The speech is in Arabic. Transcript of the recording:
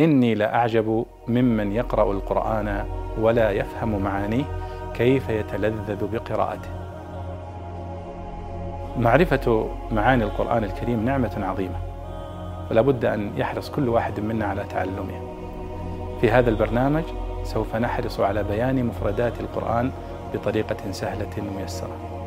إني لأعجب ممن يقرأ القرآن ولا يفهم معانيه كيف يتلذذ بقراءته. معرفة معاني القرآن الكريم نعمة عظيمة ولا بد أن يحرص كل واحد منا على تعلمها في هذا البرنامج سوف نحرص على بيان مفردات القرآن بطريقة سهلة ميسرة.